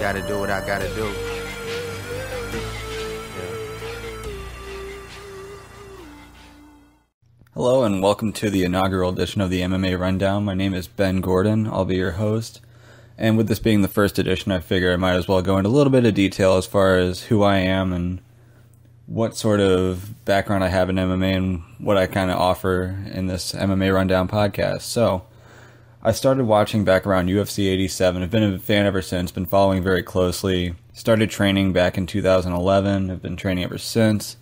Gotta do what I gotta do. Hello and welcome to the inaugural edition of the MMA Rundown. My name is Ben Gordon. I'll be your host. And with this being the first edition, I figure I might as well go into a little bit of detail as far as who I am and what sort of background I have in MMA and what I kind of offer in this MMA Rundown podcast. So, I started watching back around UFC 87. I've been a fan ever since, been following very closely. Started training back in 2011, have been training ever since.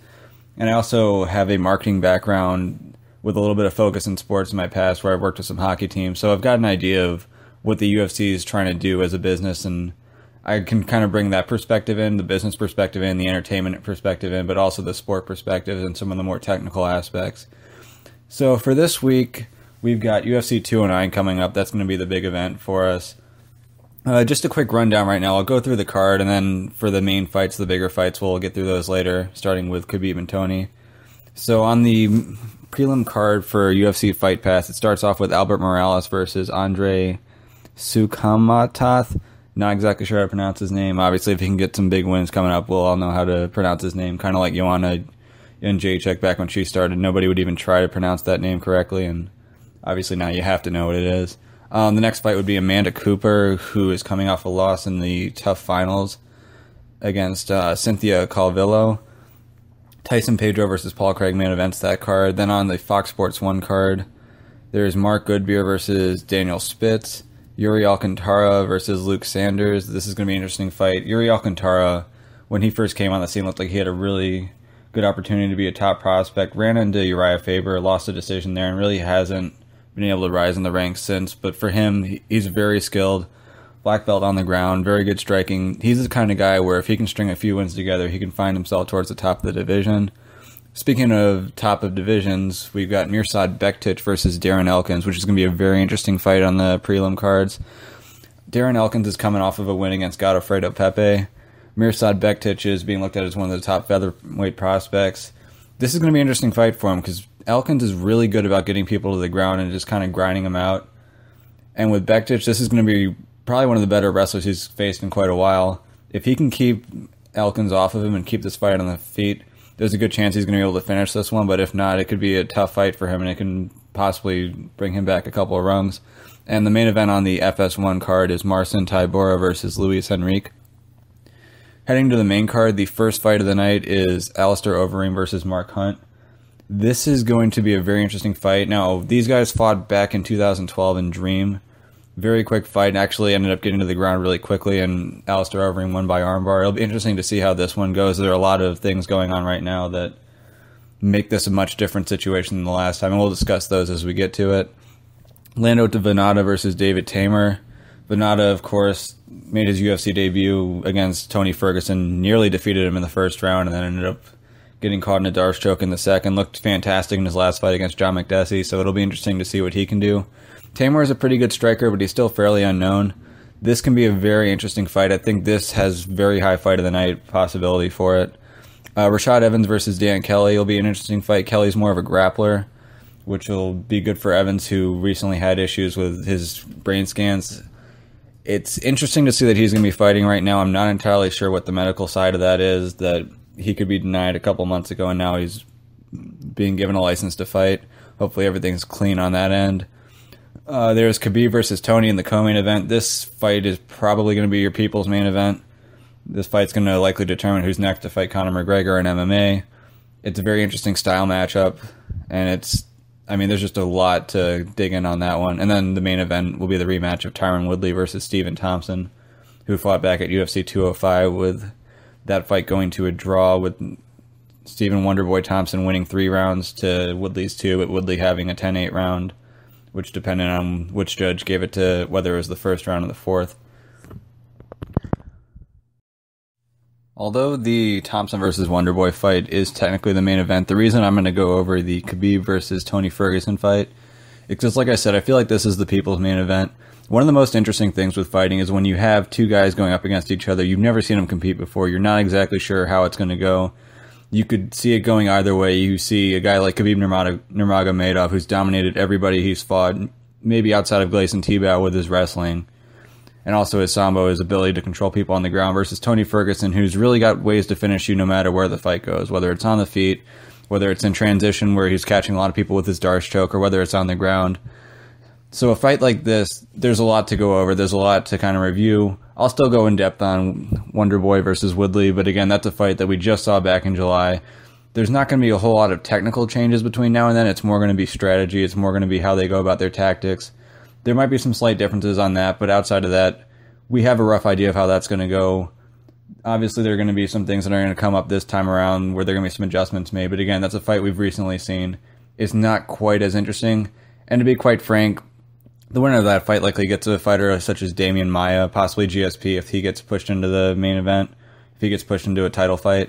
And I also have a marketing background with a little bit of focus in sports in my past where I've worked with some hockey teams. So I've got an idea of what the UFC is trying to do as a business and I can kind of bring that perspective in, the business perspective in, the entertainment perspective in, but also the sport perspective and some of the more technical aspects. So for this week, we've got UFC 209 coming up. That's going to be the big event for us. Uh, just a quick rundown right now. I'll go through the card, and then for the main fights, the bigger fights, we'll get through those later, starting with Khabib and Tony. So on the prelim card for UFC Fight Pass, it starts off with Albert Morales versus Andre Soukhamthath. Not exactly sure how to pronounce his name. Obviously, if he can get some big wins coming up, we'll all know how to pronounce his name. Kind of like Joanna Jędrzejczyk back when she started. Nobody would even try to pronounce that name correctly, and obviously now you have to know what it is. Um, the next fight would be Amanda Cooper, who is coming off a loss in the TUF finals against uh, Cynthia Calvillo. Tyson Pedro versus Paul Craig main events that card. Then on the Fox Sports 1 card, there's Marc Godbeer versus Daniel Spitz. Yuri Alcantara versus Luke Sanders. This is going to be an interesting fight. Yuri Alcantara, when he first came on the scene, looked like he had a really good opportunity to be a top prospect. Ran into Urijah Faber, lost a decision there, and really hasn't been able to rise in the ranks since. But for him, he's very skilled. Black belt on the ground, very good striking. He's the kind of guy where if he can string a few wins together, he can find himself towards the top of the division. Speaking of top of divisions, we've got Mirsad Bektic versus Darren Elkins, which is going to be a very interesting fight on the prelim cards. Darren Elkins is coming off of a win against Godofredo Pepey. Mirsad Bektic is being looked at as one of the top featherweight prospects. This is going to be an interesting fight for him because Elkins is really good about getting people to the ground and just kind of grinding them out. And with Bektic, this is going to be probably one of the better wrestlers he's faced in quite a while. If he can keep Elkins off of him and keep this fight on the feet – there's a good chance he's going to be able to finish this one. But if not, it could be a tough fight for him, and it can possibly bring him back a couple of rungs. And the main event on the FS1 card is Marcin Tybura versus Luis Henrique. Heading to the main card, the first fight of the night is Alistair Overeem versus Mark Hunt. This is going to be a very interesting fight. Now, these guys fought back in 2012 in Dream very quick fight. and Actually, ended up getting to the ground really quickly, and Alistair Overeem won by armbar. It'll be interesting to see how this one goes. There are a lot of things going on right now that make this a much different situation than the last time, and we'll discuss those as we get to it. Lando to Vannata versus David Teymur. Vannata, of course, made his UFC debut against Tony Ferguson, nearly defeated him in the first round, and then ended up getting caught in a D'Arce choke in the second. Looked fantastic in his last fight against John Makdessi, so it'll be interesting to see what he can do. Teymur is a pretty good striker, but he's still fairly unknown. This can be a very interesting fight. I think this has very high fight of the night possibility for it. Uh, Rashad Evans versus Dan Kelly will be an interesting fight. Kelly's more of a grappler, which will be good for Evans, who recently had issues with his brain scans. It's interesting to see that he's going to be fighting right now. I'm not entirely sure what the medical side of that is. That he could be denied a couple months ago, and now he's being given a license to fight. Hopefully, everything's clean on that end. Uh, there's Khabib versus Tony in the co-main event. This fight is probably going to be your people's main event. This fight's going to likely determine who's next to fight Conor McGregor in MMA. It's a very interesting style matchup, and it's, I mean, there's just a lot to dig in on that one. And then the main event will be the rematch of Tyron Woodley versus Stephen Thompson, who fought back at UFC 205 with that fight going to a draw with Stephen Wonderboy Thompson winning three rounds to Woodley's two, but Woodley having a 10-8 round which depended on which judge gave it to whether it was the first round or the fourth. Although the Thompson versus Wonderboy fight is technically the main event, the reason I'm going to go over the Khabib versus Tony Ferguson fight is because, like I said, I feel like this is the people's main event. One of the most interesting things with fighting is when you have two guys going up against each other. You've never seen them compete before. You're not exactly sure how it's going to go you could see it going either way. You see a guy like Khabib Nurmagomedov, who's dominated everybody he's fought, maybe outside of Gleison Tibau with his wrestling. and also his sambo, his ability to control people on the ground, versus Tony Ferguson, who's really got ways to finish you no matter where the fight goes, whether it's on the feet, whether it's in transition where he's catching a lot of people with his D'Arce choke, or whether it's on the ground. So a fight like this, there's a lot to go over. There's a lot to kind of review. I'll still go in depth on Wonder Boy versus Woodley, but again, that's a fight that we just saw back in July. There's not going to be a whole lot of technical changes between now and then. It's more going to be strategy. It's more going to be how they go about their tactics. There might be some slight differences on that, but outside of that, we have a rough idea of how that's going to go. Obviously, there are going to be some things that are going to come up this time around where there are going to be some adjustments made. But again, that's a fight we've recently seen. It's not quite as interesting. And to be quite frank, the winner of that fight likely gets a fighter such as Demian Maya, possibly GSP if he gets pushed into the main event, if he gets pushed into a title fight.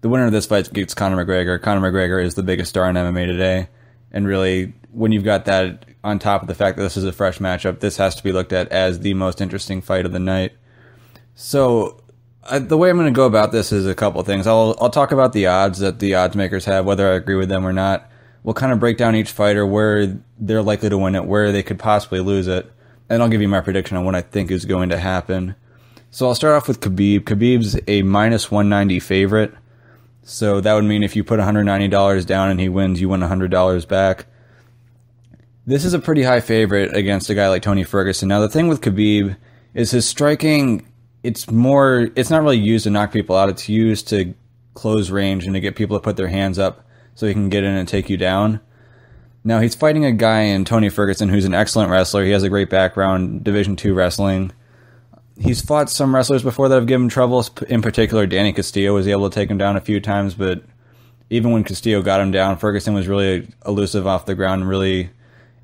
The winner of this fight gets Conor McGregor. Conor McGregor is the biggest star in MMA today. And really, when you've got that on top of the fact that this is a fresh matchup, this has to be looked at as the most interesting fight of the night. So, I, the way I'm going to go about this is a couple things. I'll I'll talk about the odds that the odds makers have, whether I agree with them or not we'll kind of break down each fighter where they're likely to win it, where they could possibly lose it, and I'll give you my prediction on what I think is going to happen. So I'll start off with Khabib. Khabib's a minus 190 favorite. So that would mean if you put $190 down and he wins, you win $100 back. This is a pretty high favorite against a guy like Tony Ferguson. Now the thing with Khabib is his striking it's more it's not really used to knock people out, it's used to close range and to get people to put their hands up so he can get in and take you down. Now he's fighting a guy in Tony Ferguson who's an excellent wrestler. He has a great background, Division Two wrestling. He's fought some wrestlers before that have given him trouble. In particular, Danny Castillo was able to take him down a few times, but even when Castillo got him down, Ferguson was really elusive off the ground really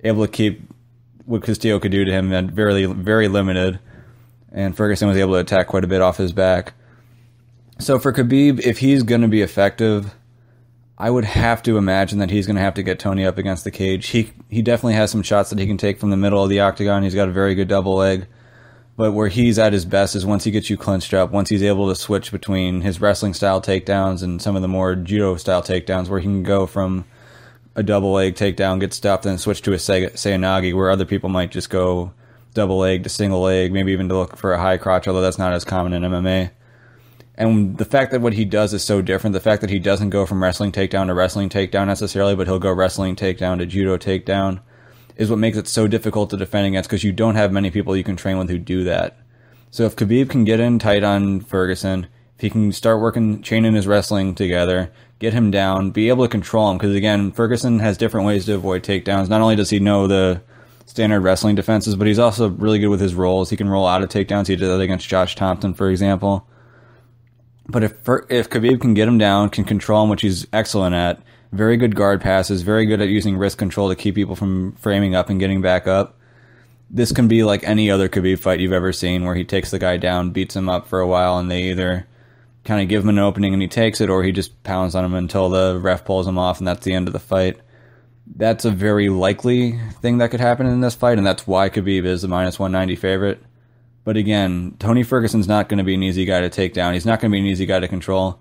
able to keep what Castillo could do to him and very very limited. And Ferguson was able to attack quite a bit off his back. So for Khabib, if he's going to be effective, I would have to imagine that he's going to have to get Tony up against the cage. He he definitely has some shots that he can take from the middle of the octagon. He's got a very good double leg. But where he's at his best is once he gets you clinched up, once he's able to switch between his wrestling style takedowns and some of the more judo style takedowns, where he can go from a double leg takedown, get stopped, and switch to a seoi nage, where other people might just go double leg to single leg, maybe even to look for a high crotch, although that's not as common in MMA. And the fact that what he does is so different, the fact that he doesn't go from wrestling takedown to wrestling takedown necessarily, but he'll go wrestling takedown to judo takedown, is what makes it so difficult to defend against because you don't have many people you can train with who do that. So if Khabib can get in tight on Ferguson, if he can start working, chaining his wrestling together, get him down, be able to control him, because again, Ferguson has different ways to avoid takedowns. Not only does he know the standard wrestling defenses, but he's also really good with his rolls. He can roll out of takedowns. He did that against Josh Thompson, for example. But if if Khabib can get him down, can control him, which he's excellent at, very good guard passes, very good at using wrist control to keep people from framing up and getting back up. This can be like any other Khabib fight you've ever seen, where he takes the guy down, beats him up for a while, and they either kind of give him an opening and he takes it, or he just pounds on him until the ref pulls him off, and that's the end of the fight. That's a very likely thing that could happen in this fight, and that's why Khabib is the minus 190 favorite. But again, Tony Ferguson's not going to be an easy guy to take down. He's not going to be an easy guy to control.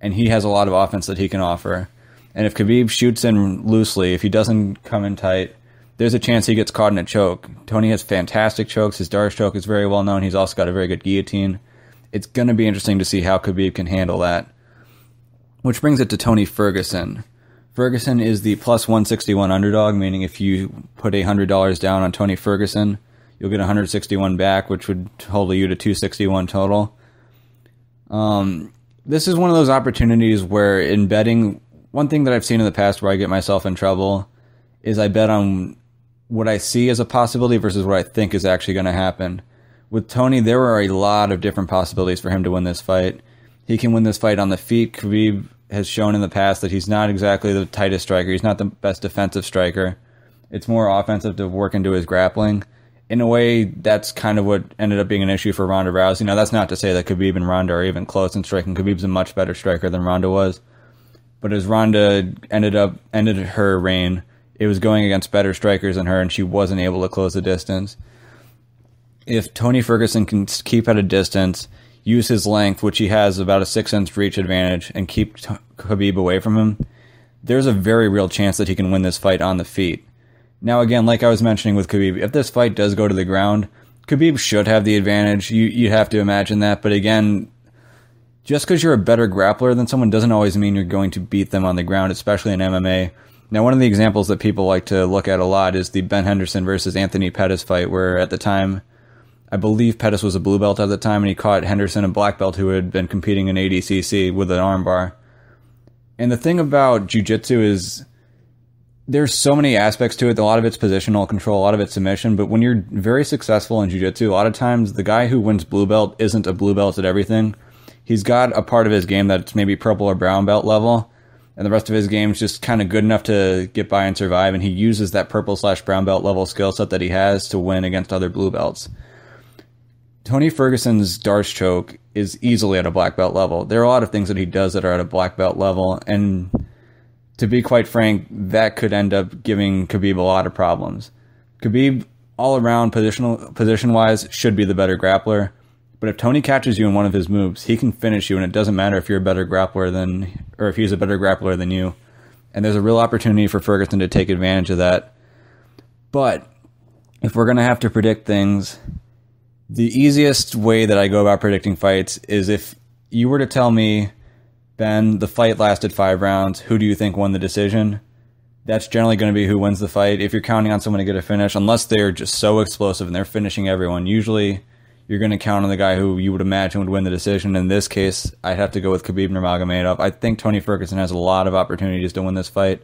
And he has a lot of offense that he can offer. And if Khabib shoots in loosely, if he doesn't come in tight, there's a chance he gets caught in a choke. Tony has fantastic chokes. His D'Arce choke is very well known. He's also got a very good guillotine. It's going to be interesting to see how Khabib can handle that. Which brings it to Tony Ferguson. Ferguson is the plus 161 underdog, meaning if you put $100 down on Tony Ferguson, you'll get 161 back, which would hold you to 261 total. Um, this is one of those opportunities where in betting, one thing that I've seen in the past where I get myself in trouble is I bet on what I see as a possibility versus what I think is actually going to happen. With Tony, there are a lot of different possibilities for him to win this fight. He can win this fight on the feet. Khabib has shown in the past that he's not exactly the tightest striker. He's not the best defensive striker. It's more offensive to work into his grappling in a way, that's kind of what ended up being an issue for Ronda Rousey. Now, that's not to say that Khabib and Ronda are even close in striking. Khabib's a much better striker than Ronda was. But as Ronda ended up ended her reign, it was going against better strikers than her, and she wasn't able to close the distance. If Tony Ferguson can keep at a distance, use his length, which he has about a six inch reach advantage, and keep Khabib away from him, there's a very real chance that he can win this fight on the feet. Now, again, like I was mentioning with Khabib, if this fight does go to the ground, Khabib should have the advantage. You you have to imagine that, but again, just because you're a better grappler than someone doesn't always mean you're going to beat them on the ground, especially in MMA. Now, one of the examples that people like to look at a lot is the Ben Henderson versus Anthony Pettis fight, where at the time, I believe Pettis was a blue belt at the time, and he caught Henderson, a black belt who had been competing in ADCC with an armbar. And the thing about jiu-jitsu is there's so many aspects to it. A lot of it's positional control, a lot of it's submission. But when you're very successful in jiu-jitsu, a lot of times the guy who wins blue belt isn't a blue belt at everything. He's got a part of his game that's maybe purple or brown belt level, and the rest of his game is just kind of good enough to get by and survive. And he uses that purple slash brown belt level skill set that he has to win against other blue belts. Tony Ferguson's D'Arce choke is easily at a black belt level. There are a lot of things that he does that are at a black belt level, and to be quite frank, that could end up giving Khabib a lot of problems. Khabib, all around positional position wise, should be the better grappler. But if Tony catches you in one of his moves, he can finish you, and it doesn't matter if you're a better grappler than, or if he's a better grappler than you. And there's a real opportunity for Ferguson to take advantage of that. But if we're gonna have to predict things, the easiest way that I go about predicting fights is if you were to tell me Ben, the fight lasted five rounds. Who do you think won the decision? That's generally going to be who wins the fight. If you're counting on someone to get a finish, unless they're just so explosive and they're finishing everyone, usually you're going to count on the guy who you would imagine would win the decision. In this case, I'd have to go with Khabib Nurmagomedov. I think Tony Ferguson has a lot of opportunities to win this fight.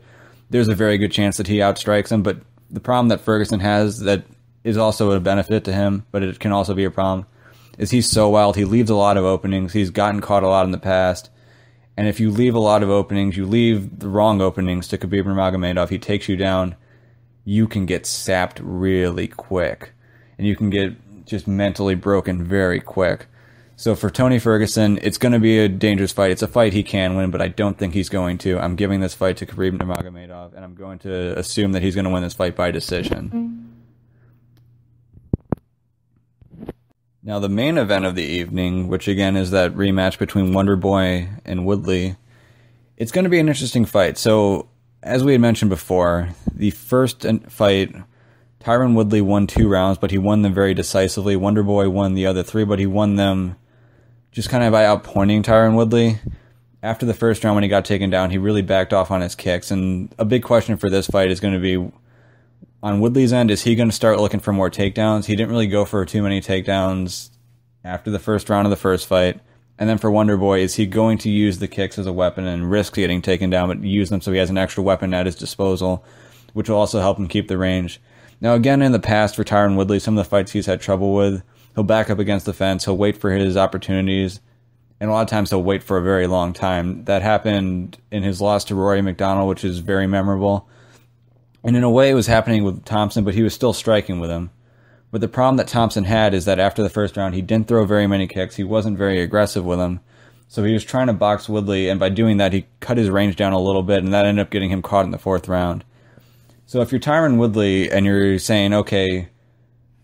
There's a very good chance that he outstrikes him, but the problem that Ferguson has that is also a benefit to him, but it can also be a problem, is he's so wild. He leaves a lot of openings. He's gotten caught a lot in the past and if you leave a lot of openings, you leave the wrong openings to Khabib Nurmagomedov, he takes you down. You can get sapped really quick, and you can get just mentally broken very quick. So for Tony Ferguson, it's going to be a dangerous fight. It's a fight he can win, but I don't think he's going to. I'm giving this fight to Khabib Nurmagomedov, and I'm going to assume that he's going to win this fight by decision. Now, the main event of the evening, which again is that rematch between Wonder Boy and Woodley, it's going to be an interesting fight. So, as we had mentioned before, the first fight, Tyron Woodley won two rounds, but he won them very decisively. Wonder Boy won the other three, but he won them just kind of by outpointing Tyron Woodley. After the first round, when he got taken down, he really backed off on his kicks. And a big question for this fight is going to be on Woodley's end, is he going to start looking for more takedowns? He didn't really go for too many takedowns after the first round of the first fight. And then for Wonder Boy, is he going to use the kicks as a weapon and risk getting taken down, but use them so he has an extra weapon at his disposal, which will also help him keep the range? Now, again, in the past for Tyron Woodley, some of the fights he's had trouble with, he'll back up against the fence, he'll wait for his opportunities, and a lot of times he'll wait for a very long time. That happened in his loss to Rory MacDonald, which is very memorable. And in a way, it was happening with Thompson, but he was still striking with him. But the problem that Thompson had is that after the first round, he didn't throw very many kicks. He wasn't very aggressive with him. So he was trying to box Woodley, and by doing that, he cut his range down a little bit, and that ended up getting him caught in the fourth round. So if you're Tyron Woodley and you're saying, okay,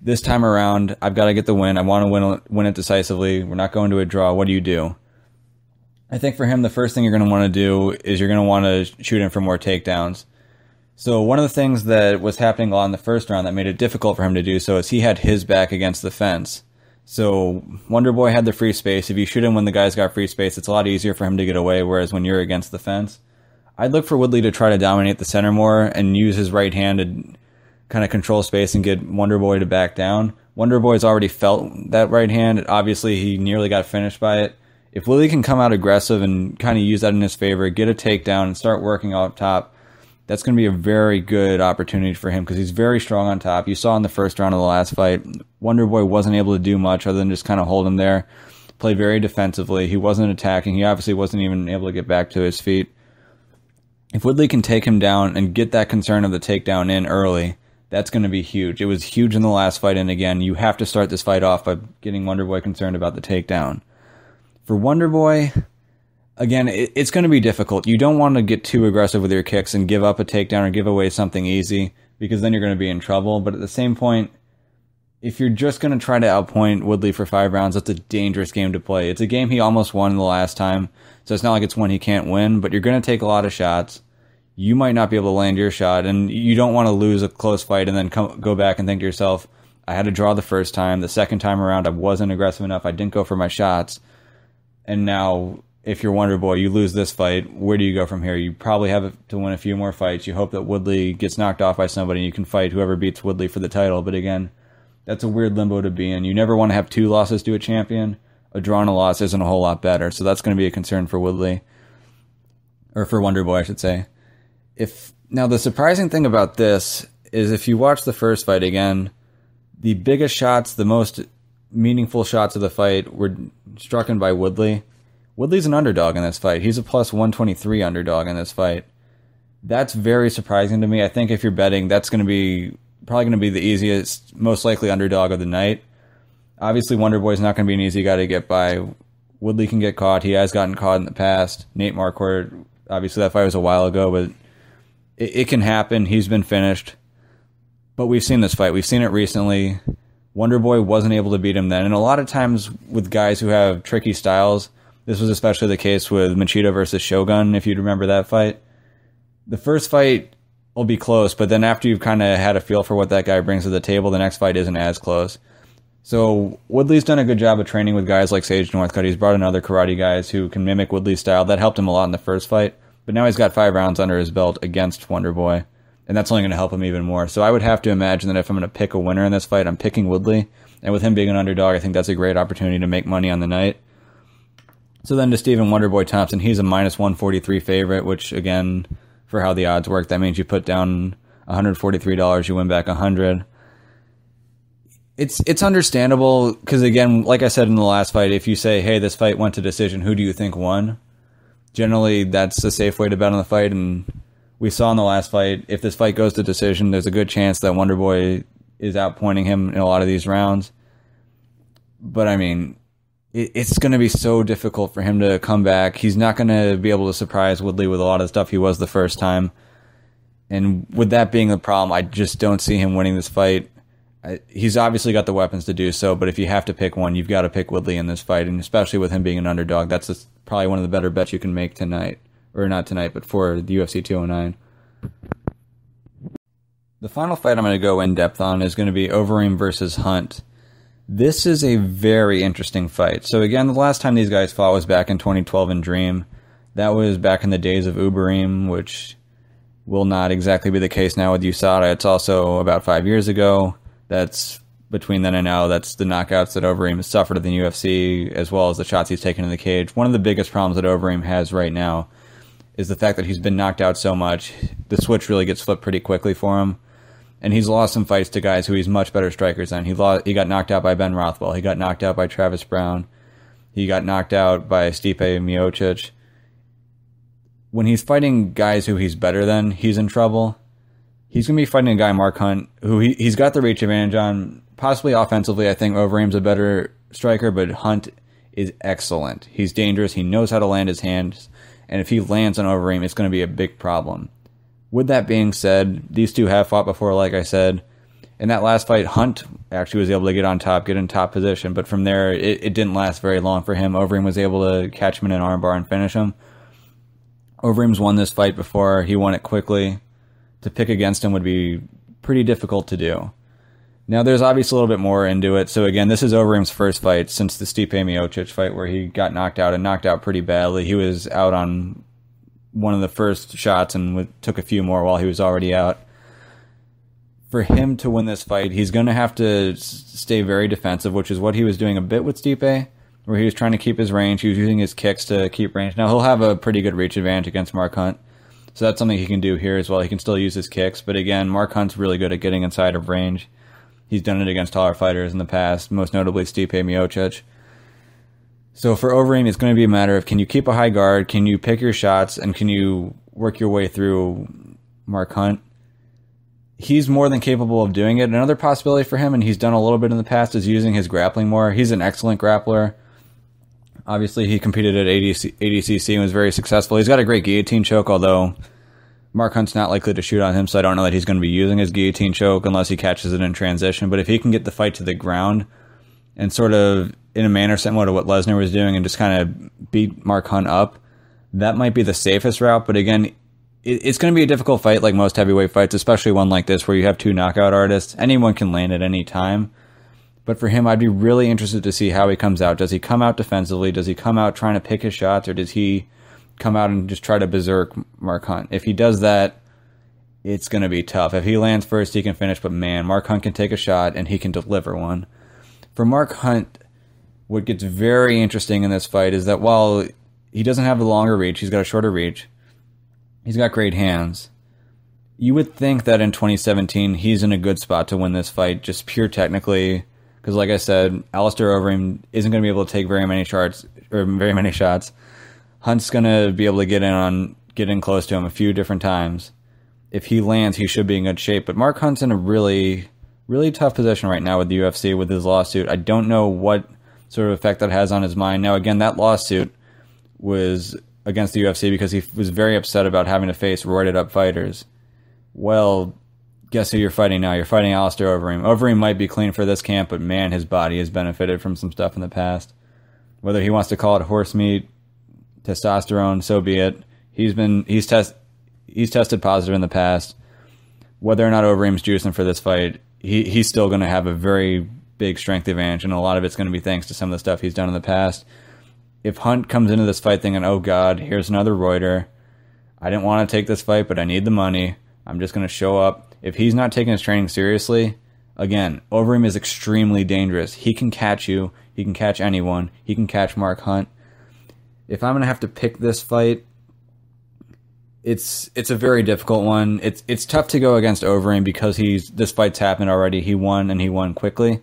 this time around, I've got to get the win. I want to win, win it decisively. We're not going to a draw. What do you do? I think for him, the first thing you're going to want to do is you're going to want to shoot him for more takedowns. So one of the things that was happening in the first round that made it difficult for him to do so is he had his back against the fence. So Wonder Boy had the free space. If you shoot him when the guy's got free space, it's a lot easier for him to get away. Whereas when you're against the fence, I'd look for Woodley to try to dominate the center more and use his right hand to kind of control space and get Wonder Boy to back down. Wonder Boy's already felt that right hand. Obviously, he nearly got finished by it. If Woodley can come out aggressive and kind of use that in his favor, get a takedown and start working up top, that's going to be a very good opportunity for him because he's very strong on top. You saw in the first round of the last fight, Wonder Boy wasn't able to do much other than just kind of hold him there. Played very defensively. He wasn't attacking. He obviously wasn't even able to get back to his feet. If Woodley can take him down and get that concern of the takedown in early, that's going to be huge. It was huge in the last fight, and again, you have to start this fight off by getting Wonder Boy concerned about the takedown. For Wonder Boy, again, it, it's going to be difficult. You don't want to get too aggressive with your kicks and give up a takedown or give away something easy because then you're going to be in trouble. But at the same point, if you're just going to try to outpoint Woodley for five rounds, that's a dangerous game to play. It's a game he almost won the last time, so it's not like it's one he can't win, but you're going to take a lot of shots. You might not be able to land your shot, and you don't want to lose a close fight and then come, go back and think to yourself, I had to draw the first time. The second time around, I wasn't aggressive enough. I didn't go for my shots. And now, if you're Wonder Boy, you lose this fight. Where do you go from here? You probably have to win a few more fights. You hope that Woodley gets knocked off by somebody and you can fight whoever beats Woodley for the title. But again, that's a weird limbo to be in. You never want to have two losses to a champion. A draw and a loss isn't a whole lot better. So that's going to be a concern for Woodley. Or for Wonder Boy, I should say. If now the surprising thing about this is if you watch the first fight again, the biggest shots, the most meaningful shots of the fight were struck in by Woodley. Woodley's an underdog in this fight. He's a plus 123 underdog in this fight. That's very surprising to me. I think if you're betting, that's going to be probably going to be the easiest, most likely underdog of the night. Obviously, Wonder Boy's not going to be an easy guy to get by. Woodley can get caught. He has gotten caught in the past. Nate Marquardt, obviously that fight was a while ago, but it, it can happen. He's been finished. But we've seen this fight. We've seen it recently. Wonder Boy wasn't able to beat him then. And a lot of times with guys who have tricky styles, this was especially the case with Machida versus Shogun, if you'd remember that fight. The first fight will be close, but then after you've kind of had a feel for what that guy brings to the table, the next fight isn't as close. So Woodley's done a good job of training with guys like Sage Northcutt. He's brought in other karate guys who can mimic Woodley's style. That helped him a lot in the first fight. But now he's got five rounds under his belt against Wonder Boy and that's only going to help him even more. So I would have to imagine that if I'm going to pick a winner in this fight, I'm picking Woodley. And with him being an underdog, I think that's a great opportunity to make money on the night. So then to Stephen Wonderboy Thompson, he's a minus 143 favorite, which again, for how the odds work, that means you put down $143, you win back 100 it's it's understandable because again, like I said in the last fight, if you say, "Hey, this fight went to decision," who do you think won? Generally, that's a safe way to bet on the fight, and we saw in the last fight, if this fight goes to decision, there's a good chance that Wonderboy is outpointing him in a lot of these rounds. But I mean, it's going to be so difficult for him to come back. He's not going to be able to surprise Woodley with a lot of stuff he was the first time. And with that being the problem, I just don't see him winning this fight. I, he's obviously got the weapons to do so, but if you have to pick one, you've got to pick Woodley in this fight, and especially with him being an underdog, that's a, probably one of the better bets you can make tonight or not tonight, but for the UFC 209. The final fight I'm going to go in depth on is going to be Overeem versus Hunt. This is a very interesting fight. So again, the last time these guys fought was back in 2012 in Dream. That was back in the days of Uberim, which will not exactly be the case now with USADA. It's also about five years ago. That's between then and now. That's the knockouts that Overeem has suffered in the UFC, as well as the shots he's taken in the cage. One of the biggest problems that Overeem has right now is the fact that he's been knocked out so much. The switch really gets flipped pretty quickly for him. And he's lost some fights to guys who he's much better strikers than. He lost, he got knocked out by Ben Rothwell. He got knocked out by Travis Browne. He got knocked out by Stipe Miocic. When he's fighting guys who he's better than, he's in trouble. He's going to be fighting a guy, Mark Hunt, who he, he's got the reach advantage on. Possibly offensively, I think Overeem's a better striker, but Hunt is excellent. He's dangerous. He knows how to land his hands and if he lands on Overeem, it's going to be a big problem. With that being said, these two have fought before, like I said. In that last fight, Hunt actually was able to get on top, get in top position, but from there, it, it didn't last very long for him. Overeem was able to catch him in an armbar and finish him. Overeem's won this fight before. He won it quickly. To pick against him would be pretty difficult to do. Now, there's obviously a little bit more into it. So again, this is Overeem's first fight since the Stipe Miocic fight, where he got knocked out and knocked out pretty badly. He was out on one of the first shots and took a few more while he was already out. For him to win this fight, he's going to have to stay very defensive, which is what he was doing a bit with Stipe, where he was trying to keep his range. He was using his kicks to keep range. Now he'll have a pretty good reach advantage against Mark Hunt. So that's something he can do here as well. He can still use his kicks, but again, Mark Hunt's really good at getting inside of range. He's done it against taller fighters in the past, most notably Stipe Miocic. So for Overeem, it's going to be a matter of can you keep a high guard, can you pick your shots, and can you work your way through Mark Hunt? He's more than capable of doing it. Another possibility for him, and he's done a little bit in the past, is using his grappling more. He's an excellent grappler. Obviously, he competed at ADC, ADCC and was very successful. He's got a great guillotine choke, although Mark Hunt's not likely to shoot on him, so I don't know that he's going to be using his guillotine choke unless he catches it in transition. But if he can get the fight to the ground and sort of in a manner similar to what Lesnar was doing and just kind of beat Mark Hunt up, that might be the safest route. But again, it's going to be a difficult fight, like most heavyweight fights, especially one like this where you have two knockout artists. Anyone can land at any time. But for him, I'd be really interested to see how he comes out. Does he come out defensively? Does he come out trying to pick his shots, or does he come out and just try to berserk Mark Hunt? If he does that, it's going to be tough. If he lands first, he can finish, but man, Mark Hunt can take a shot and he can deliver one. For Mark Hunt, what gets very interesting in this fight is that while he doesn't have the longer reach, he's got a shorter reach, he's got great hands. You would think that in 2017 he's in a good spot to win this fight, just pure technically because, like I said, Alistair Overeem isn't going to be able to take very many shots or very many shots. Hunt's going to be able to get in on get in close to him a few different times. If he lands, he should be in good shape. But Mark Hunt's in a really, really tough position right now with the UFC with his lawsuit. I don't know what sort of effect that has on his mind. Now, again, that lawsuit was against the UFC because he was very upset about having to face roided up fighters. Well, guess who you're fighting now? You're fighting Alistair Overeem. Overeem might be clean for this camp, but man, his body has benefited from some stuff in the past. Whether he wants to call it horse meat, testosterone, so be it. He's been he's test he's tested positive in the past. Whether or not Overeem's juicing for this fight, he he's still going to have a very big strength advantage, and a lot of it's going to be thanks to some of the stuff he's done in the past. If Hunt comes into this fight thinking, "Oh God, here's another roider," I didn't want to take this fight, but I need the money. I'm just going to show up if he's not taking his training seriously, again, Overeem is extremely dangerous. He can catch you. He can catch anyone. He can catch Mark Hunt. If I'm gonna have to pick this fight, it's it's a very difficult one. It's it's tough to go against Overeem because he's this fight's happened already. He won and he won quickly.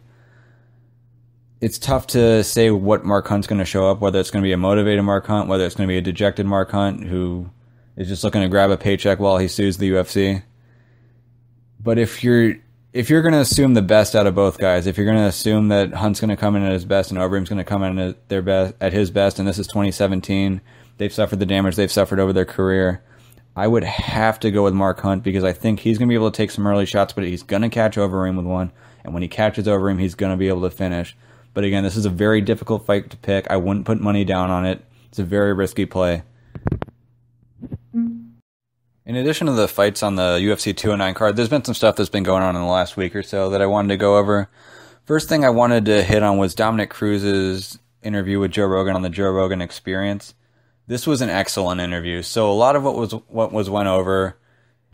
It's tough to say what Mark Hunt's going to show up. Whether it's going to be a motivated Mark Hunt, whether it's going to be a dejected Mark Hunt who is just looking to grab a paycheck while he sues the UFC. But if you're if you're going to assume the best out of both guys, if you're going to assume that Hunt's going to come in at his best and Overeem's going to come in at their best at his best, and this is 2017, they've suffered the damage they've suffered over their career. I would have to go with Mark Hunt because I think he's going to be able to take some early shots, but he's going to catch Overeem with one, and when he catches Overeem, he's going to be able to finish. But again, this is a very difficult fight to pick. I wouldn't put money down on it. It's a very risky play. In addition to the fights on the UFC 209 card, there's been some stuff that's been going on in the last week or so that I wanted to go over. First thing I wanted to hit on was Dominick Cruz's interview with Joe Rogan on the Joe Rogan Experience. This was an excellent interview. So a lot of what was what was went over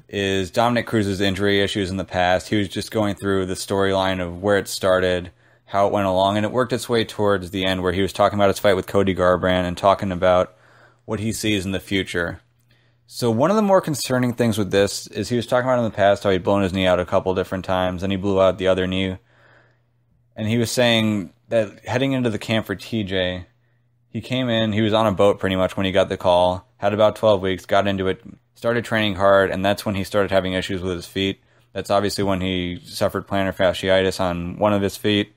is Dominick Cruz's injury issues in the past. He was just going through the storyline of where it started, how it went along, and it worked its way towards the end where he was talking about his fight with Cody Garbrandt and talking about what he sees in the future. So one of the more concerning things with this is he was talking about in the past how he'd blown his knee out a couple different times and he blew out the other knee. And he was saying that heading into the camp for TJ, he came in, he was on a boat pretty much when he got the call, had about 12 weeks, got into it, started training hard, and that's when he started having issues with his feet. That's obviously when he suffered plantar fasciitis on one of his feet.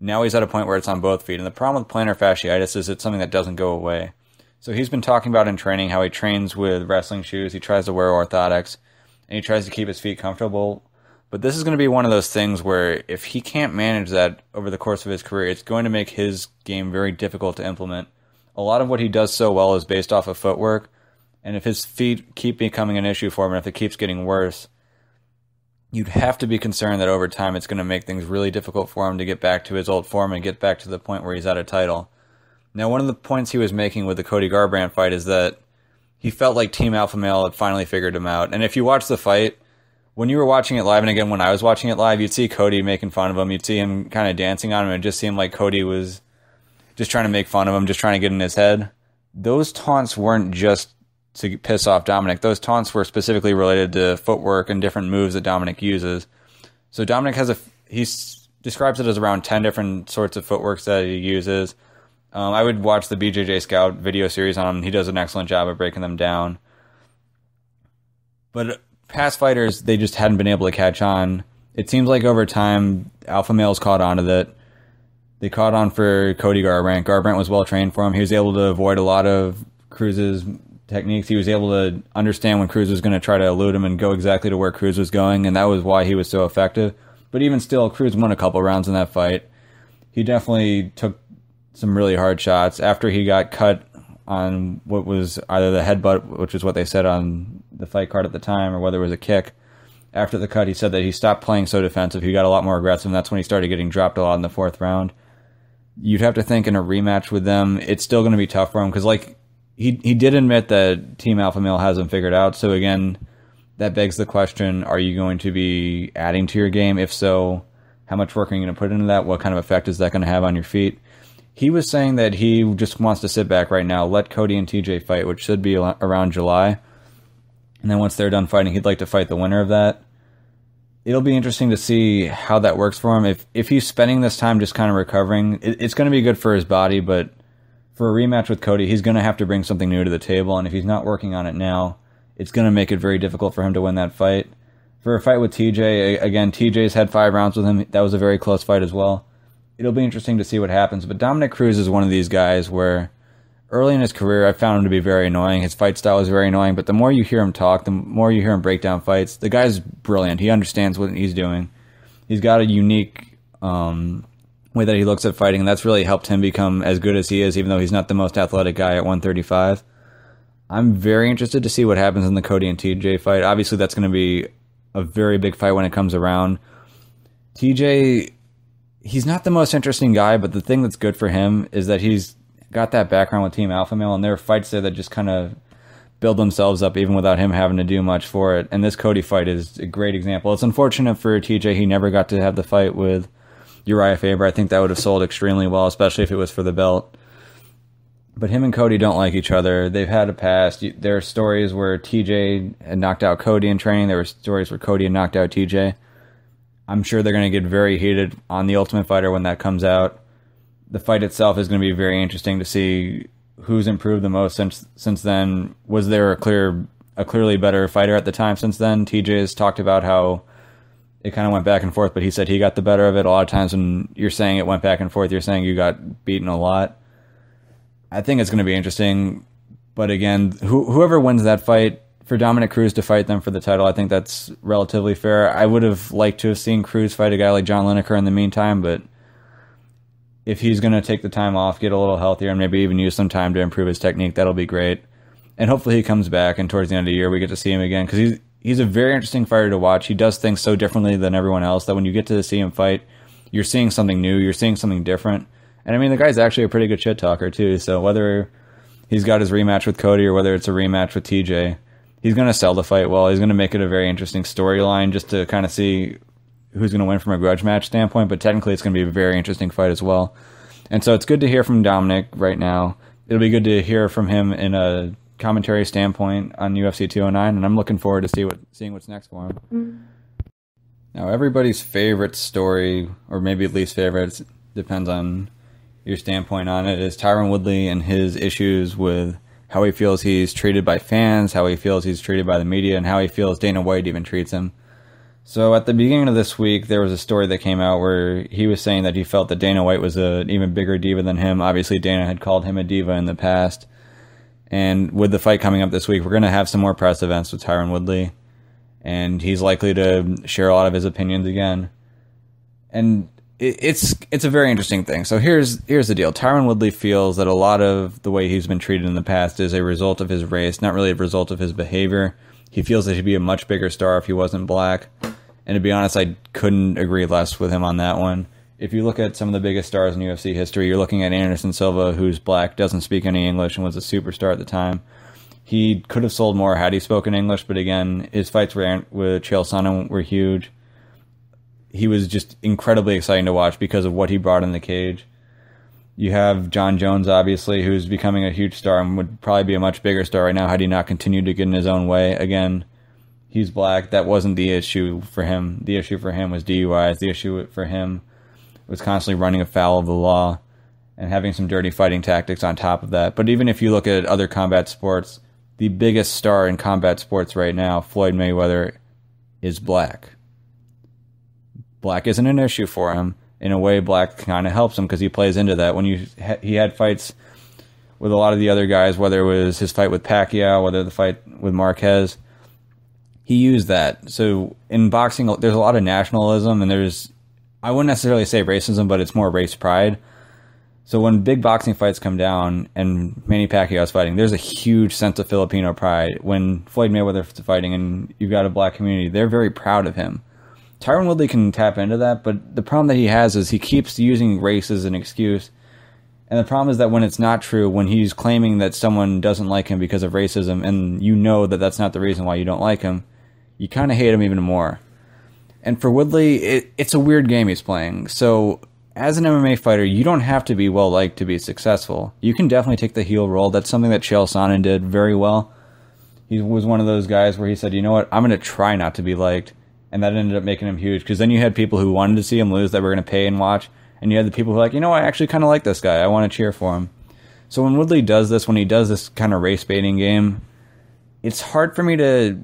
Now he's at a point where it's on both feet. And the problem with plantar fasciitis is it's something that doesn't go away. So he's been talking about in training how he trains with wrestling shoes. He tries to wear orthotics and he tries to keep his feet comfortable. But this is going to be one of those things where if he can't manage that over the course of his career, it's going to make his game very difficult to implement. A lot of what he does so well is based off of footwork. And if his feet keep becoming an issue for him, and if it keeps getting worse, you'd have to be concerned that over time it's going to make things really difficult for him to get back to his old form and get back to the point where he's at a title. Now, one of the points he was making with the Cody Garbrandt fight is that he felt like Team Alpha Male had finally figured him out. And if you watch the fight, when you were watching it live, and again when I was watching it live, you'd see Cody making fun of him. You'd see him kind of dancing on him. It just seemed like Cody was just trying to make fun of him, just trying to get in his head. Those taunts weren't just to piss off Dominick. Those taunts were specifically related to footwork and different moves that Dominick uses. So Dominick has a he describes it as around ten different sorts of footworks that he uses. Um, I would watch the BJJ Scout video series on him. He does an excellent job of breaking them down. But past fighters, they just hadn't been able to catch on. It seems like over time, alpha males caught on to that. They caught on for Cody Garbrandt. Garbrandt was well trained for him. He was able to avoid a lot of Cruz's techniques. He was able to understand when Cruz was going to try to elude him and go exactly to where Cruz was going, and that was why he was so effective. But even still, Cruz won a couple rounds in that fight. He definitely took some really hard shots after he got cut on what was either the headbutt, which is what they said on the fight card at the time or whether it was a kick. After the cut, he said that he stopped playing so defensive. He got a lot more aggressive, and that's when he started getting dropped a lot in the fourth round. You'd have to think in a rematch with them, it's still going to be tough for him because, like, he he did admit that Team Alpha Male hasn't figured out. So again, that begs the question: Are you going to be adding to your game? If so, how much work are you going to put into that? What kind of effect is that going to have on your feet? He was saying that he just wants to sit back right now, let Cody and TJ fight, which should be around July. And then once they're done fighting, he'd like to fight the winner of that. It'll be interesting to see how that works for him. If if he's spending this time just kind of recovering, it, it's going to be good for his body. But for a rematch with Cody, he's going to have to bring something new to the table. And if he's not working on it now, it's going to make it very difficult for him to win that fight for a fight with TJ. Again, TJ's had five rounds with him. That was a very close fight as well. It'll be interesting to see what happens. But Dominick Cruz is one of these guys where early in his career, I found him to be very annoying. His fight style is very annoying. But the more you hear him talk, the more you hear him break down fights. The guy's brilliant. He understands what he's doing. He's got a unique um, way that he looks at fighting, and that's really helped him become as good as he is, even though he's not the most athletic guy at 135. I'm very interested to see what happens in the Cody and TJ fight. Obviously, that's going to be a very big fight when it comes around. TJ, he's not the most interesting guy, but the thing that's good for him is that he's got that background with Team Alpha Male, and there are fights there that just kind of build themselves up even without him having to do much for it. And this Cody fight is a great example. It's unfortunate for TJ he never got to have the fight with Urijah Faber. I think that would have sold extremely well, especially if it was for the belt but him and Cody don't like each other. They've had a past. There are stories where TJ had knocked out Cody in training. There were stories where Cody had knocked out TJ. I'm sure they're going to get very heated on the Ultimate Fighter when that comes out. The fight itself is going to be very interesting to see who's improved the most since since then. Was there a clear a clearly better fighter at the time since then? TJ has talked about how it kind of went back and forth, but he said he got the better of it. A lot of times when you're saying it went back and forth, you're saying you got beaten a lot I think it's going to be interesting. But again, whoever wins that fight, for Dominick Cruz to fight them for the title, I think that's relatively fair. I would have liked to have seen Cruz fight a guy like John Lineker in the meantime, but if he's going to take the time off, get a little healthier, and maybe even use some time to improve his technique, that'll be great. And hopefully he comes back, and towards the end of the year we get to see him again because he's he's a very interesting fighter to watch. He does things so differently than everyone else that when you get to see him fight, you're seeing something new, you're seeing something different and I mean, the guy's actually a pretty good shit talker too. So whether he's got his rematch with Cody or whether it's a rematch with TJ, he's going to sell the fight well. He's going to make it a very interesting storyline just to kind of see who's going to win from a grudge match standpoint. But technically, it's going to be a very interesting fight as well. And so it's good to hear from Dominick right now. It'll be good to hear from him in a commentary standpoint on UFC 209, and I'm looking forward to see what seeing what's next for him. Mm-hmm. Now, everybody's favorite story, or maybe least favorite, depends on your standpoint on it is Tyron Woodley and his issues with how he feels he's treated by fans, how he feels he's treated by the media, and how he feels Dana White even treats him. So at the beginning of this week, there was a story that came out where he was saying that he felt that Dana White was an even bigger diva than him. Obviously, Dana had called him a diva in the past. And with the fight coming up this week, we're going to have some more press events with Tyron Woodley. And he's likely to share a lot of his opinions again. And it's it's a very interesting thing. So here's here's the deal. Tyron Woodley feels that a lot of the way he's been treated in the past is a result of his race, not really a result of his behavior. He feels that he'd be a much bigger star if he wasn't black. And to be honest, I couldn't agree less with him on that one. If you look at some of the biggest stars in UFC history, you're looking at Anderson Silva, who's black, doesn't speak any English, and was a superstar at the time. He could have sold more had he spoken English, but again, his fights with Chael Sonnen were huge he was just incredibly exciting to watch because of what he brought in the cage. You have Jon Jones, obviously, who's becoming a huge star and would probably be a much bigger star right now had he not continued to get in his own way. Again, he's black. That wasn't the issue for him. The issue for him was DUIs. The issue for him was constantly running afoul of the law and having some dirty fighting tactics on top of that. But even if you look at other combat sports, the biggest star in combat sports right now, Floyd Mayweather, is black black isn't an issue for him. In a way, black kind of helps him because he plays into that. When you he had fights with a lot of the other guys, whether it was his fight with Pacquiao, whether the fight with Marquez, he used that. So in boxing, there's a lot of nationalism, and there's I wouldn't necessarily say racism, but it's more race pride. So when big boxing fights come down and Manny Pacquiao's fighting, there's a huge sense of Filipino pride. When Floyd Mayweather's fighting and you've got a black community, they're very proud of him. Tyron Woodley can tap into that, but the problem that he has is he keeps using race as an excuse. And the problem is that when it's not true, when he's claiming that someone doesn't like him because of racism, and you know that that's not the reason why you don't like him, you kind of hate him even more. And for Woodley, it, it's a weird game he's playing. So as an MMA fighter, you don't have to be well liked to be successful. You can definitely take the heel role. That's something that Chael Sonnen did very well. He was one of those guys where he said, "You know what? I'm going to try not to be liked," and that ended up making him huge. Because then you had people who wanted to see him lose that were going to pay and watch, and you had the people who were like, "You know, I actually kind of like this guy. I want to cheer for him." So when Woodley does this, when he does this kind of race baiting game, it's hard for me to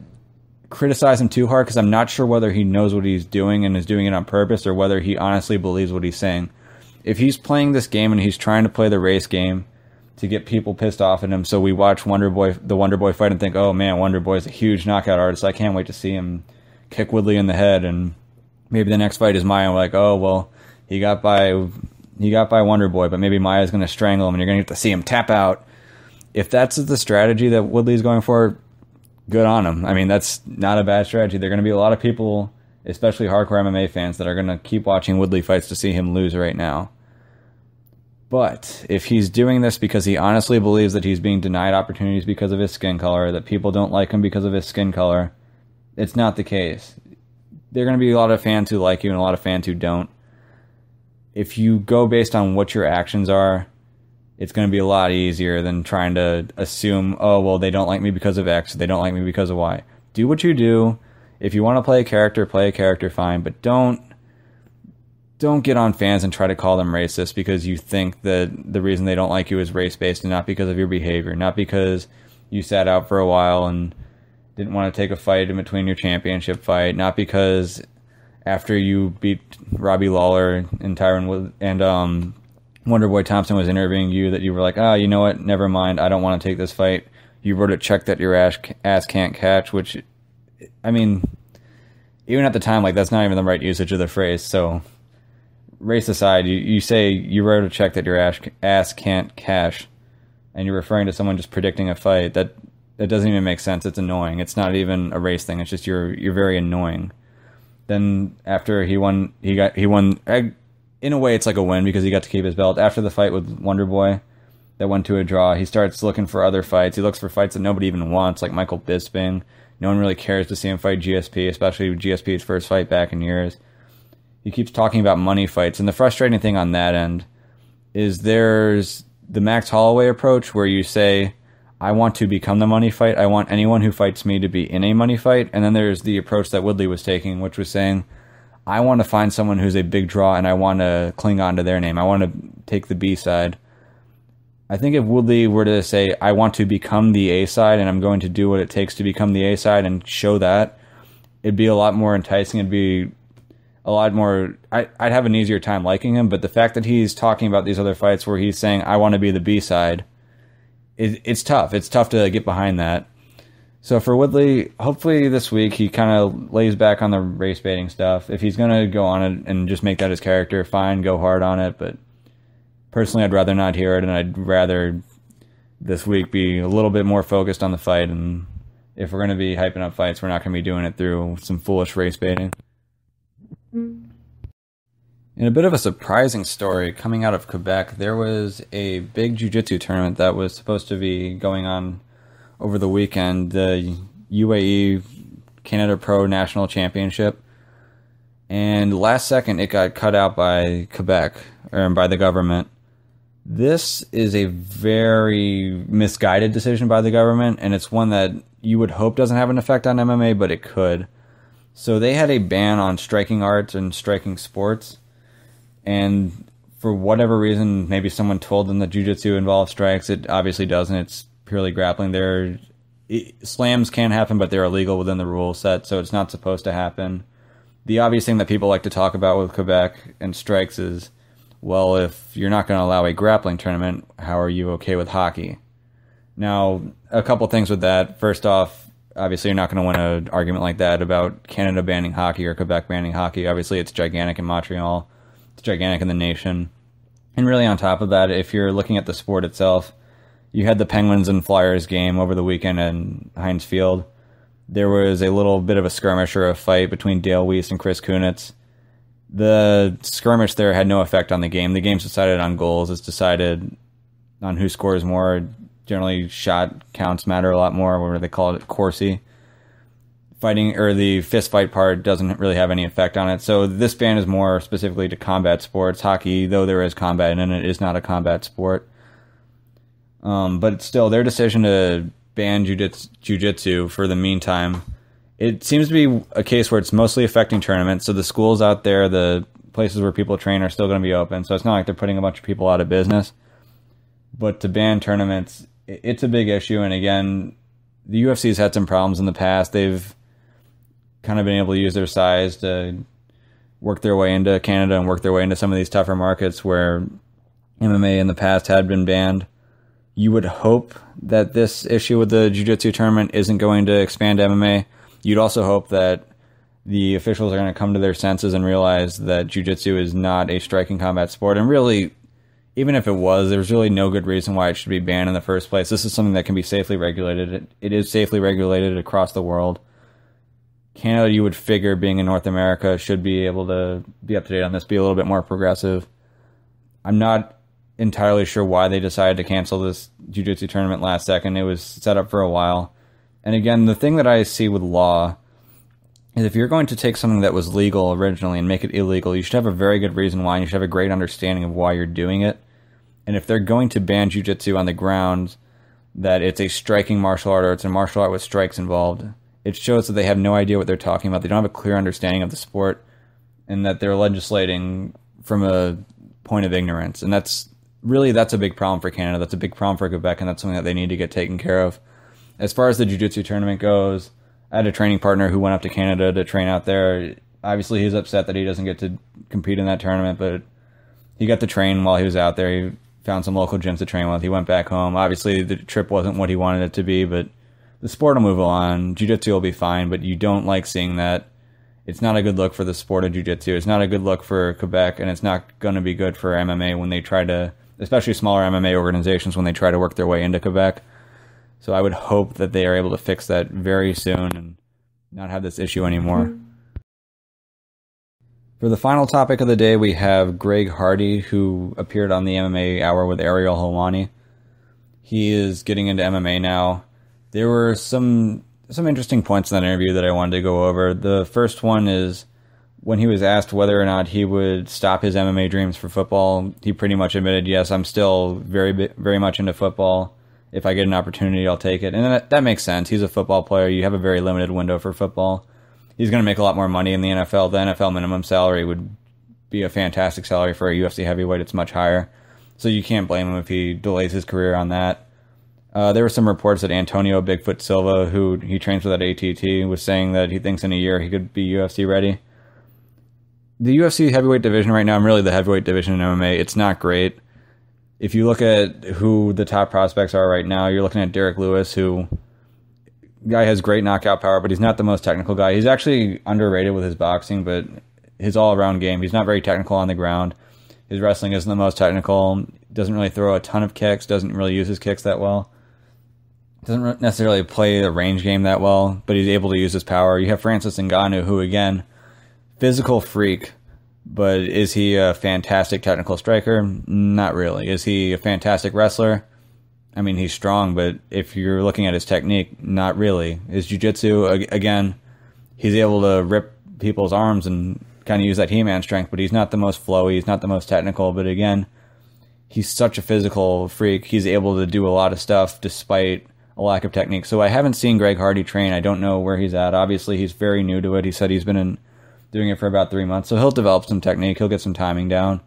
criticize him too hard because I'm not sure whether he knows what he's doing and is doing it on purpose or whether he honestly believes what he's saying. If he's playing this game and he's trying to play the race game to get people pissed off at him, so we watch Wonder Boy, the Wonder Boy fight, and think, "Oh man, Wonder Boy is a huge knockout artist. I can't wait to see him kick Woodley in the head." And maybe the next fight is Maia. We're like, "Oh well, he got by, he got by Wonder Boy, but maybe Maia's going to strangle him, and you're going to get to see him tap out." If that's the strategy that Woodley's going for, good on them. I mean, that's not a bad strategy. There are going to be a lot of people, especially hardcore MMA fans, that are going to keep watching Woodley fights to see him lose right now. But if he's doing this because he honestly believes that he's being denied opportunities because of his skin color, that people don't like him because of his skin color, it's not the case. There are going to be a lot of fans who like you and a lot of fans who don't. If you go based on what your actions are, it's going to be a lot easier than trying to assume, oh, well, they don't like me because of X, they don't like me because of Y. Do what you do. If you want to play a character, play a character, fine, but don't don't get on fans and try to call them racist because you think that the reason they don't like you is race based and not because of your behavior, not because you sat out for a while and didn't want to take a fight in between your championship fight, not because after you beat Robbie Lawler and Tyron and um, Wonder Boy Thompson was interviewing you that you were like, ah, oh, you know what? Never mind. I don't want to take this fight. You wrote a check that your ass, ass can't catch, which, I mean, even at the time, like, that's not even the right usage of the phrase. So, race aside, you, you say you wrote a check that your ass, ass can't cash, and you're referring to someone just predicting a fight. That that doesn't even make sense. It's annoying. It's not even a race thing. It's just you're you're very annoying. Then after he won, he got he won. In a way, it's like a win because he got to keep his belt. After the fight with Wonder Boy that went to a draw, he starts looking for other fights. He looks for fights that nobody even wants, like Michael Bisping. No one really cares to see him fight GSP, especially GSP's first fight back in years. He keeps talking about money fights, and the frustrating thing on that end is there's the Max Holloway approach where you say, I want to become the money fight. I want anyone who fights me to be in a money fight. And then there's the approach that Woodley was taking, which was saying, I want to find someone who's a big draw and I want to cling on to their name. I want to take the B side. I think if Woodley were to say, I want to become the A side and I'm going to do what it takes to become the A side and show that, it'd be a lot more enticing. It'd be a lot more. I, would have an easier time liking him, but the fact that he's talking about these other fights where he's saying, I want to be the B side, it, it's tough. It's tough to get behind that. So for Woodley, hopefully this week he kind of lays back on the race baiting stuff. If he's gonna go on it and just make that his character, fine, go hard on it. But personally, I'd rather not hear it, and I'd rather this week be a little bit more focused on the fight. And if we're gonna be hyping up fights, we're not gonna be doing it through some foolish race baiting. Mm-hmm. In a bit of a surprising story coming out of Quebec, there was a big jiu-jitsu tournament that was supposed to be going on over the weekend the UAE Canada Pro National Championship, and last second it got cut out by Quebec or by the government. This is a very misguided decision by the government, and it's one that you would hope doesn't have an effect on MMA, but it could. So they had a ban on striking arts and striking sports, and for whatever reason, maybe someone told them that jujitsu involves strikes. It obviously doesn't. It's purely grappling. There, slams can happen, but they're illegal within the rule set, so it's not supposed to happen. The obvious thing that people like to talk about with Quebec and strikes is, well, if you're not going to allow a grappling tournament, how are you okay with hockey? Now, a couple things with that. First off, obviously you're not going to win an argument like that about Canada banning hockey or Quebec banning hockey. Obviously, it's gigantic in Montreal. It's gigantic in the nation. And really, on top of that, if you're looking at the sport itself, you had the Penguins and Flyers game over the weekend in Heinz Field. There was a little bit of a skirmish or a fight between Dale Weise and Chris Kunitz. The skirmish there had no effect on the game. The game's decided on goals. It's decided on who scores more. Generally, shot counts matter a lot more, where they call it Corsi. Fighting or the fist fight part doesn't really have any effect on it. So this ban is more specifically to combat sports. Hockey, though there is combat in it, is not a combat sport. Um, but still, their decision to ban jiu-jitsu for the meantime, it seems to be a case where it's mostly affecting tournaments. So the schools out there, the places where people train are still going to be open. So it's not like they're putting a bunch of people out of business. But to ban tournaments, it's a big issue. And again, the UFC's had some problems in the past. They've kind of been able to use their size to work their way into Canada and work their way into some of these tougher markets where MMA in the past had been banned. You would hope that this issue with the jiu-jitsu tournament isn't going to expand MMA. You'd also hope that the officials are going to come to their senses and realize that jiu-jitsu is not a striking combat sport and really even if it was, there's really no good reason why it should be banned in the first place. This is something that can be safely regulated. it, it is safely regulated across the world. Canada, you would figure, being in North America, should be able to be up to date on this, be a little bit more progressive. I'm not entirely sure why they decided to cancel this jiu-jitsu tournament last second. It was set up for a while. And again, the thing that I see with law is if you're going to take something that was legal originally and make it illegal, you should have a very good reason why, and you should have a great understanding of why you're doing it. And if they're going to ban jujitsu on the grounds that it's a striking martial art or it's a martial art with strikes involved, it shows that they have no idea what they're talking about. They don't have a clear understanding of the sport, and that they're legislating from a point of ignorance. And that's really that's a big problem for Canada. That's a big problem for Quebec, and that's something that they need to get taken care of. As far as the jiu-jitsu tournament goes, I had a training partner who went up to Canada to train out there. Obviously, he's upset that he doesn't get to compete in that tournament, but he got to train while he was out there. He found some local gyms to train with. He went back home. Obviously, the trip wasn't what he wanted it to be, but the sport will move on. Jiu-jitsu will be fine, but you don't like seeing that. It's not a good look for the sport of jiu-jitsu. It's not a good look for Quebec, and it's not going to be good for MMA when they try to, especially smaller MMA organizations, when they try to work their way into Quebec. So I would hope that they are able to fix that very soon and not have this issue anymore. Mm-hmm. For the final topic of the day, we have Greg Hardy, who appeared on the MMA Hour with Ariel Helwani. He is getting into MMA now. There were some some interesting points in that interview that I wanted to go over. The first one is when he was asked whether or not he would stop his MMA dreams for football. He pretty much admitted, "Yes, I'm still very very much into football. If I get an opportunity, I'll take it." And that, that makes sense. He's a football player. You have a very limited window for football he's going to make a lot more money in the NFL. The NFL minimum salary would be a fantastic salary for a UFC heavyweight. It's much higher. So you can't blame him if he delays his career on that. Uh, there were some reports that Antonio Bigfoot Silva, who he trains with at ATT, was saying that he thinks in a year he could be UFC ready. The UFC heavyweight division right now, I'm really the heavyweight division in MMA. It's not great. If you look at who the top prospects are right now, you're looking at Derrick Lewis, who guy has great knockout power, but he's not the most technical guy. He's actually underrated with his boxing, but his all around game, he's not very technical on the ground. His wrestling isn't the most technical. Doesn't really throw a ton of kicks. Doesn't really use his kicks that well. Doesn't necessarily play the range game that well, but he's able to use his power. You have Francis Ngannou, who again, physical freak, but is he a fantastic technical striker? Not really. Is he a fantastic wrestler? I mean, he's strong, but if you're looking at his technique, not really. His jujitsu, again, he's able to rip people's arms and kind of use that He-Man strength, but he's not the most flowy. He's not the most technical. But again, he's such a physical freak. He's able to do a lot of stuff despite a lack of technique. So I haven't seen Greg Hardy train. I don't know where he's at. Obviously, he's very new to it. He said he's been in, doing it for about three months, so he'll develop some technique. He'll get some timing down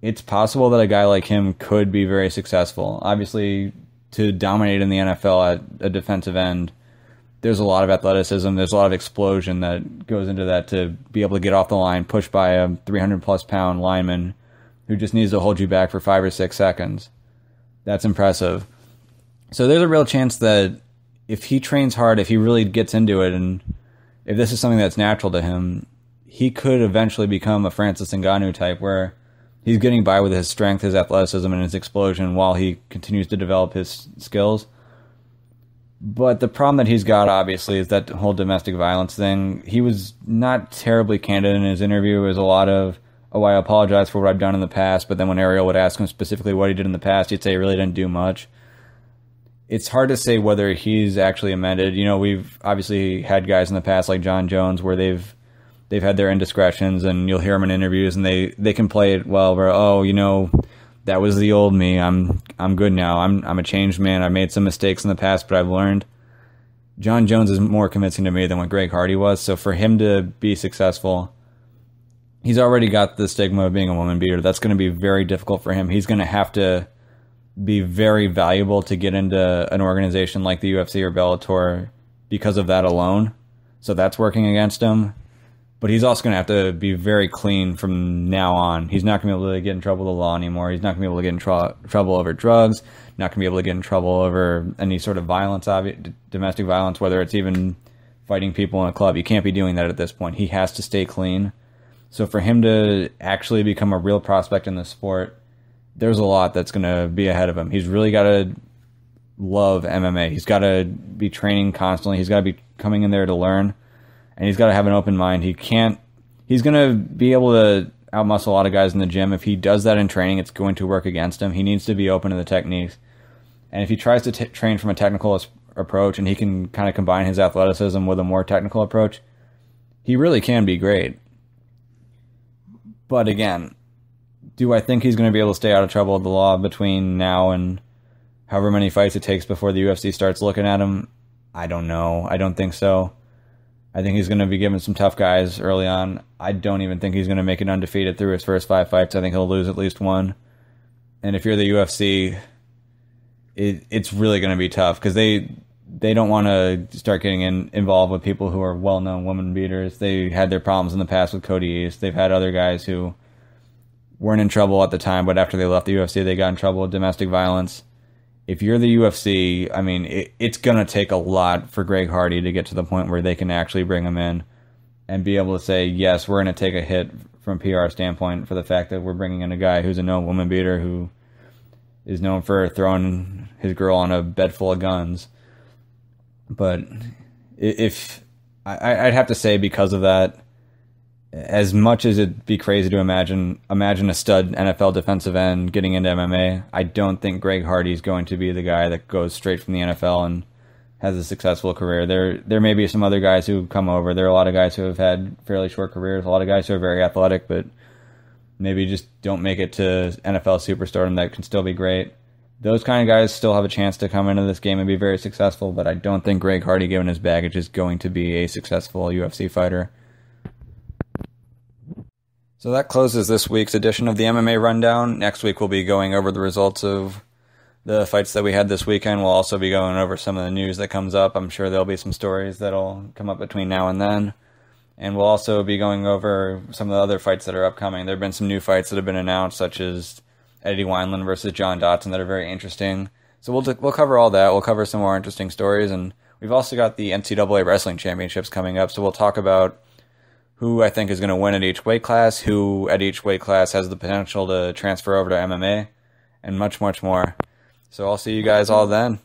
it's possible that a guy like him could be very successful. Obviously, to dominate in the NFL at a defensive end, there's a lot of athleticism. There's a lot of explosion that goes into that to be able to get off the line, pushed by a 300 plus pound lineman who just needs to hold you back for five or six seconds. That's impressive. So there's a real chance that if he trains hard, if he really gets into it, and if this is something that's natural to him, he could eventually become a Francis Ngannou type where he's getting by with his strength, his athleticism, and his explosion while he continues to develop his skills. But the problem that he's got, obviously, is that whole domestic violence thing. He was not terribly candid in his interview. It was a lot of, oh, I apologize for what I've done in the past. But then when Ariel would ask him specifically what he did in the past, he'd say he really didn't do much. It's hard to say whether he's actually amended. You know, we've obviously had guys in the past like Jon Jones where they've they've had their indiscretions, and you'll hear them in interviews, and they they can play it well. Where oh, you know, that was the old me. I'm I'm good now. I'm I'm a changed man. I've made some mistakes in the past, but I've learned. Jon Jones is more convincing to me than what Greg Hardy was. So for him to be successful, he's already got the stigma of being a woman beater. That's going to be very difficult for him. He's going to have to be very valuable to get into an organization like the UFC or Bellator because of that alone. So that's working against him but he's also going to have to be very clean from now on. He's not going to be able to get in trouble with the law anymore. He's not going to be able to get in tr- trouble over drugs. Not going to be able to get in trouble over any sort of violence, obvi- domestic violence, whether it's even fighting people in a club. You can't be doing that at this point. He has to stay clean. So for him to actually become a real prospect in the sport, there's a lot that's going to be ahead of him. He's really got to love MMA. He's got to be training constantly. He's got to be coming in there to learn and he's got to have an open mind. He can't. He's going to be able to outmuscle a lot of guys in the gym. If he does that in training, it's going to work against him. He needs to be open to the techniques, and if he tries to t- train from a technical approach and he can kind of combine his athleticism with a more technical approach, he really can be great. But again, do I think he's going to be able to stay out of trouble with the law between now and however many fights it takes before the UFC starts looking at him? I don't know. I don't think so. I think he's going to be given some tough guys early on. I don't even think he's going to make it undefeated through his first five fights. I think he'll lose at least one. And if you're the UFC, it, it's really going to be tough because they they don't want to start getting in, involved with people who are well known woman beaters. They had their problems in the past with Cody East. They've had other guys who weren't in trouble at the time, but after they left the UFC, they got in trouble with domestic violence if you're the UFC, I mean, it, it's going to take a lot for Greg Hardy to get to the point where they can actually bring him in and be able to say, yes, we're going to take a hit from PR standpoint for the fact that we're bringing in a guy who's a known woman beater who is known for throwing his girl on a bed full of guns. But if I, I'd have to say because of that, as much as it'd be crazy to imagine imagine a stud NFL defensive end getting into MMA, I don't think Greg Hardy's going to be the guy that goes straight from the NFL and has a successful career. There there may be some other guys who have come over. There are a lot of guys who have had fairly short careers, a lot of guys who are very athletic, but maybe just don't make it to NFL superstardom that can still be great. Those kind of guys still have a chance to come into this game and be very successful, but I don't think Greg Hardy, given his baggage, is going to be a successful UFC fighter. So that closes this week's edition of the MMA Rundown. Next week we'll be going over the results of the fights that we had this weekend. We'll also be going over some of the news that comes up. I'm sure there'll be some stories that'll come up between now and then. And we'll also be going over some of the other fights that are upcoming. There have been some new fights that have been announced, such as Eddie Wineland versus John Dodson, that are very interesting. So we'll we'll cover all that. We'll cover some more interesting stories, and we've also got the NCAA wrestling championships coming up. So we'll talk about who I think is going to win at each weight class, who at each weight class has the potential to transfer over to MMA, and much, much more. So I'll see you guys all then.